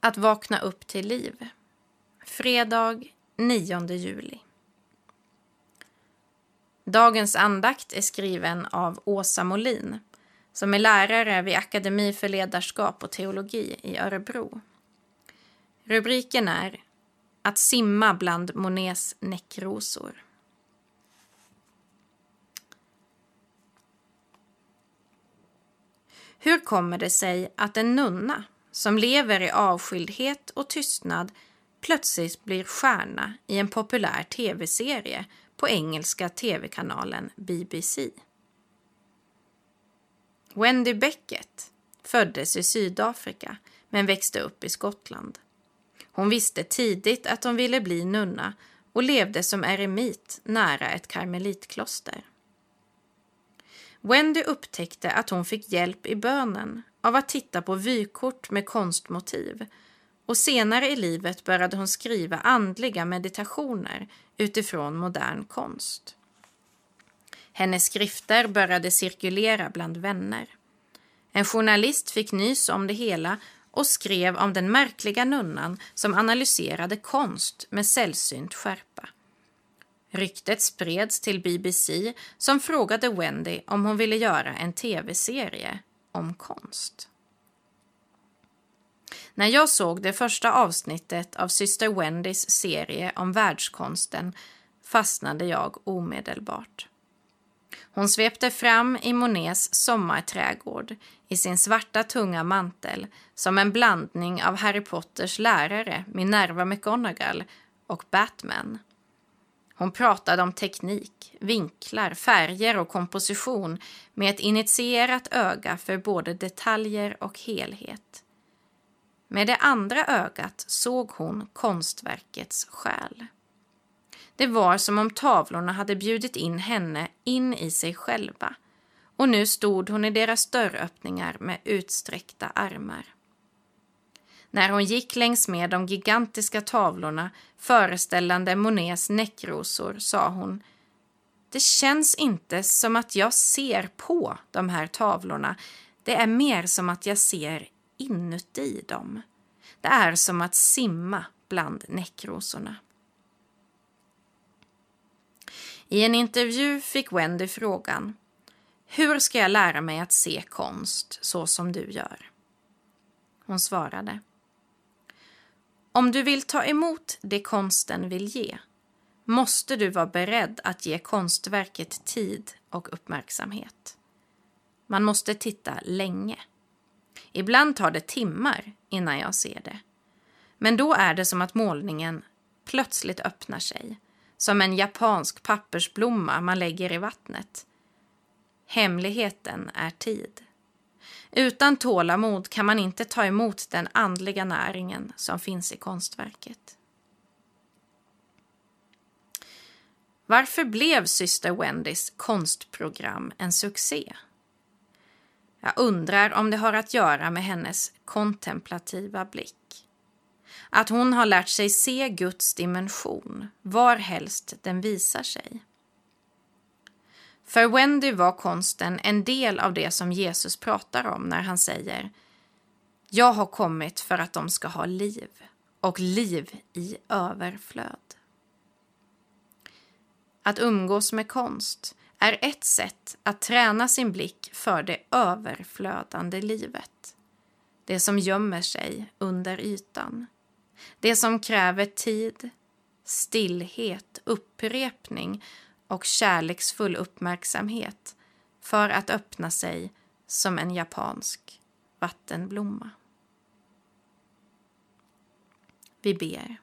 Att vakna upp till liv. Fredag 9 juli. Dagens andakt är skriven av Åsa Molin som är lärare vid Akademi för ledarskap och teologi i Örebro. Rubriken är Att simma bland Monets näckrosor. Hur kommer det sig att en nunna som lever i avskildhet och tystnad plötsligt blir stjärna i en populär tv-serie på engelska tv-kanalen BBC? Wendy Beckett föddes i Sydafrika men växte upp i Skottland. Hon visste tidigt att hon ville bli nunna och levde som eremit nära ett karmelitkloster. Wendy upptäckte att hon fick hjälp i bönen av att titta på vykort med konstmotiv och senare i livet började hon skriva andliga meditationer utifrån modern konst. Hennes skrifter började cirkulera bland vänner. En journalist fick nys om det hela och skrev om den märkliga nunnan som analyserade konst med sällsynt skärpa. Ryktet spreds till BBC som frågade Wendy om hon ville göra en tv-serie om konst. När jag såg det första avsnittet av syster Wendys serie om världskonsten fastnade jag omedelbart. Hon svepte fram i Monets sommarträdgård i sin svarta tunga mantel som en blandning av Harry Potters lärare Minerva McGonagall och Batman. Hon pratade om teknik, vinklar, färger och komposition med ett initierat öga för både detaljer och helhet. Med det andra ögat såg hon konstverkets själ. Det var som om tavlorna hade bjudit in henne in i sig själva och nu stod hon i deras dörröppningar med utsträckta armar. När hon gick längs med de gigantiska tavlorna föreställande Monets näckrosor sa hon Det känns inte som att jag ser på de här tavlorna. Det är mer som att jag ser inuti dem. Det är som att simma bland näckrosorna. I en intervju fick Wendy frågan Hur ska jag lära mig att se konst så som du gör? Hon svarade om du vill ta emot det konsten vill ge måste du vara beredd att ge konstverket tid och uppmärksamhet. Man måste titta länge. Ibland tar det timmar innan jag ser det. Men då är det som att målningen plötsligt öppnar sig som en japansk pappersblomma man lägger i vattnet. Hemligheten är tid. Utan tålamod kan man inte ta emot den andliga näringen som finns i konstverket. Varför blev syster Wendys konstprogram en succé? Jag undrar om det har att göra med hennes kontemplativa blick. Att hon har lärt sig se Guds dimension varhelst den visar sig. För Wendy var konsten en del av det som Jesus pratar om när han säger Jag har kommit för att de ska ha liv och liv i överflöd. Att umgås med konst är ett sätt att träna sin blick för det överflödande livet. Det som gömmer sig under ytan. Det som kräver tid, stillhet, upprepning och kärleksfull uppmärksamhet för att öppna sig som en japansk vattenblomma. Vi ber.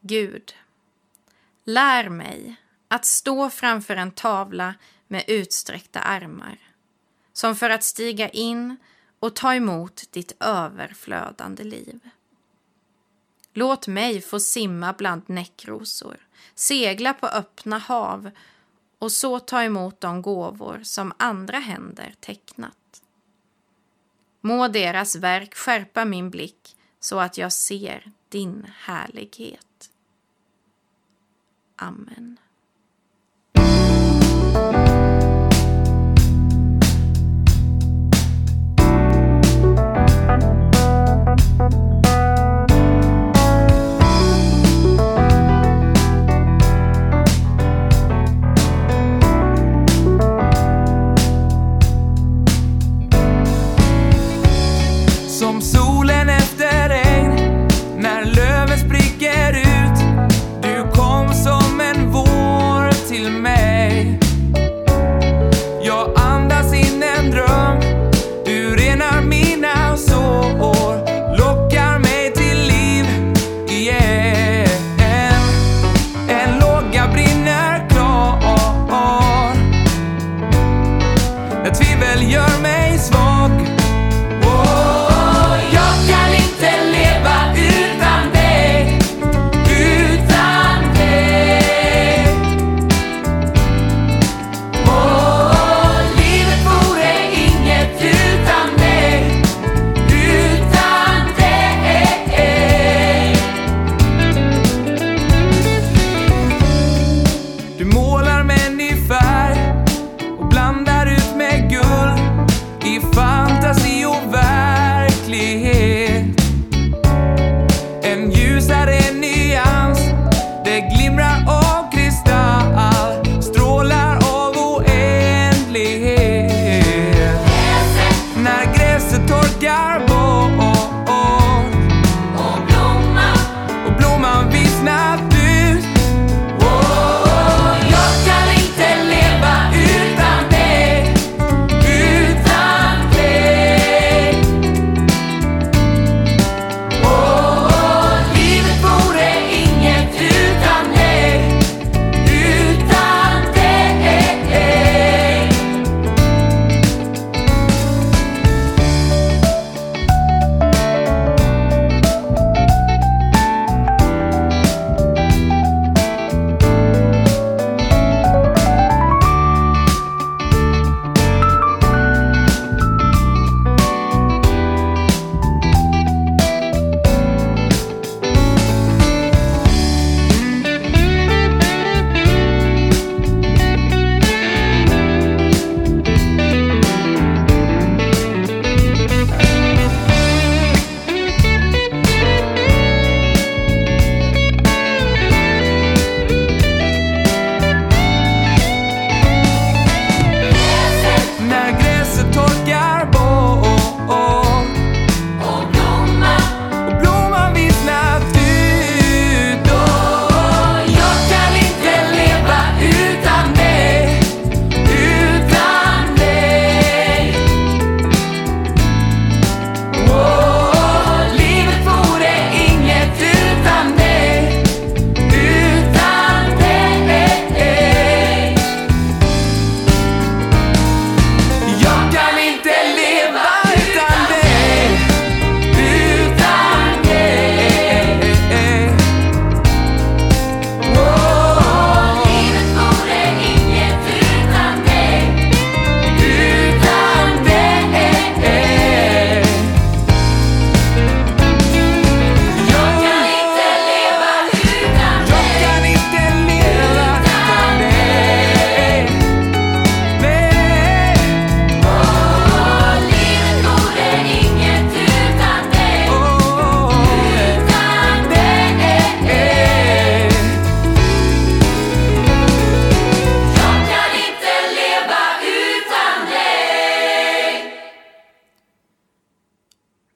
Gud, lär mig att stå framför en tavla med utsträckta armar som för att stiga in och ta emot ditt överflödande liv. Låt mig få simma bland näckrosor, segla på öppna hav och så ta emot de gåvor som andra händer tecknat. Må deras verk skärpa min blick så att jag ser din härlighet. Amen. Som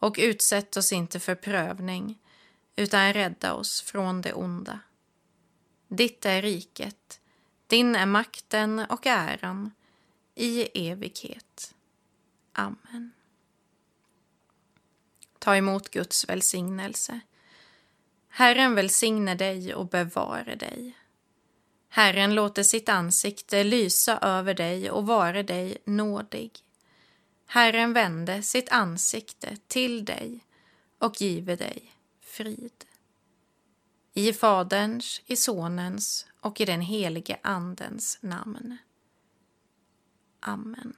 Och utsätt oss inte för prövning, utan rädda oss från det onda. Ditt är riket, din är makten och äran i evighet. Amen. Ta emot Guds välsignelse. Herren välsigne dig och bevare dig. Herren låter sitt ansikte lysa över dig och vare dig nådig. Herren vände sitt ansikte till dig och give dig frid. I Faderns, i Sonens och i den helige Andens namn. Amen.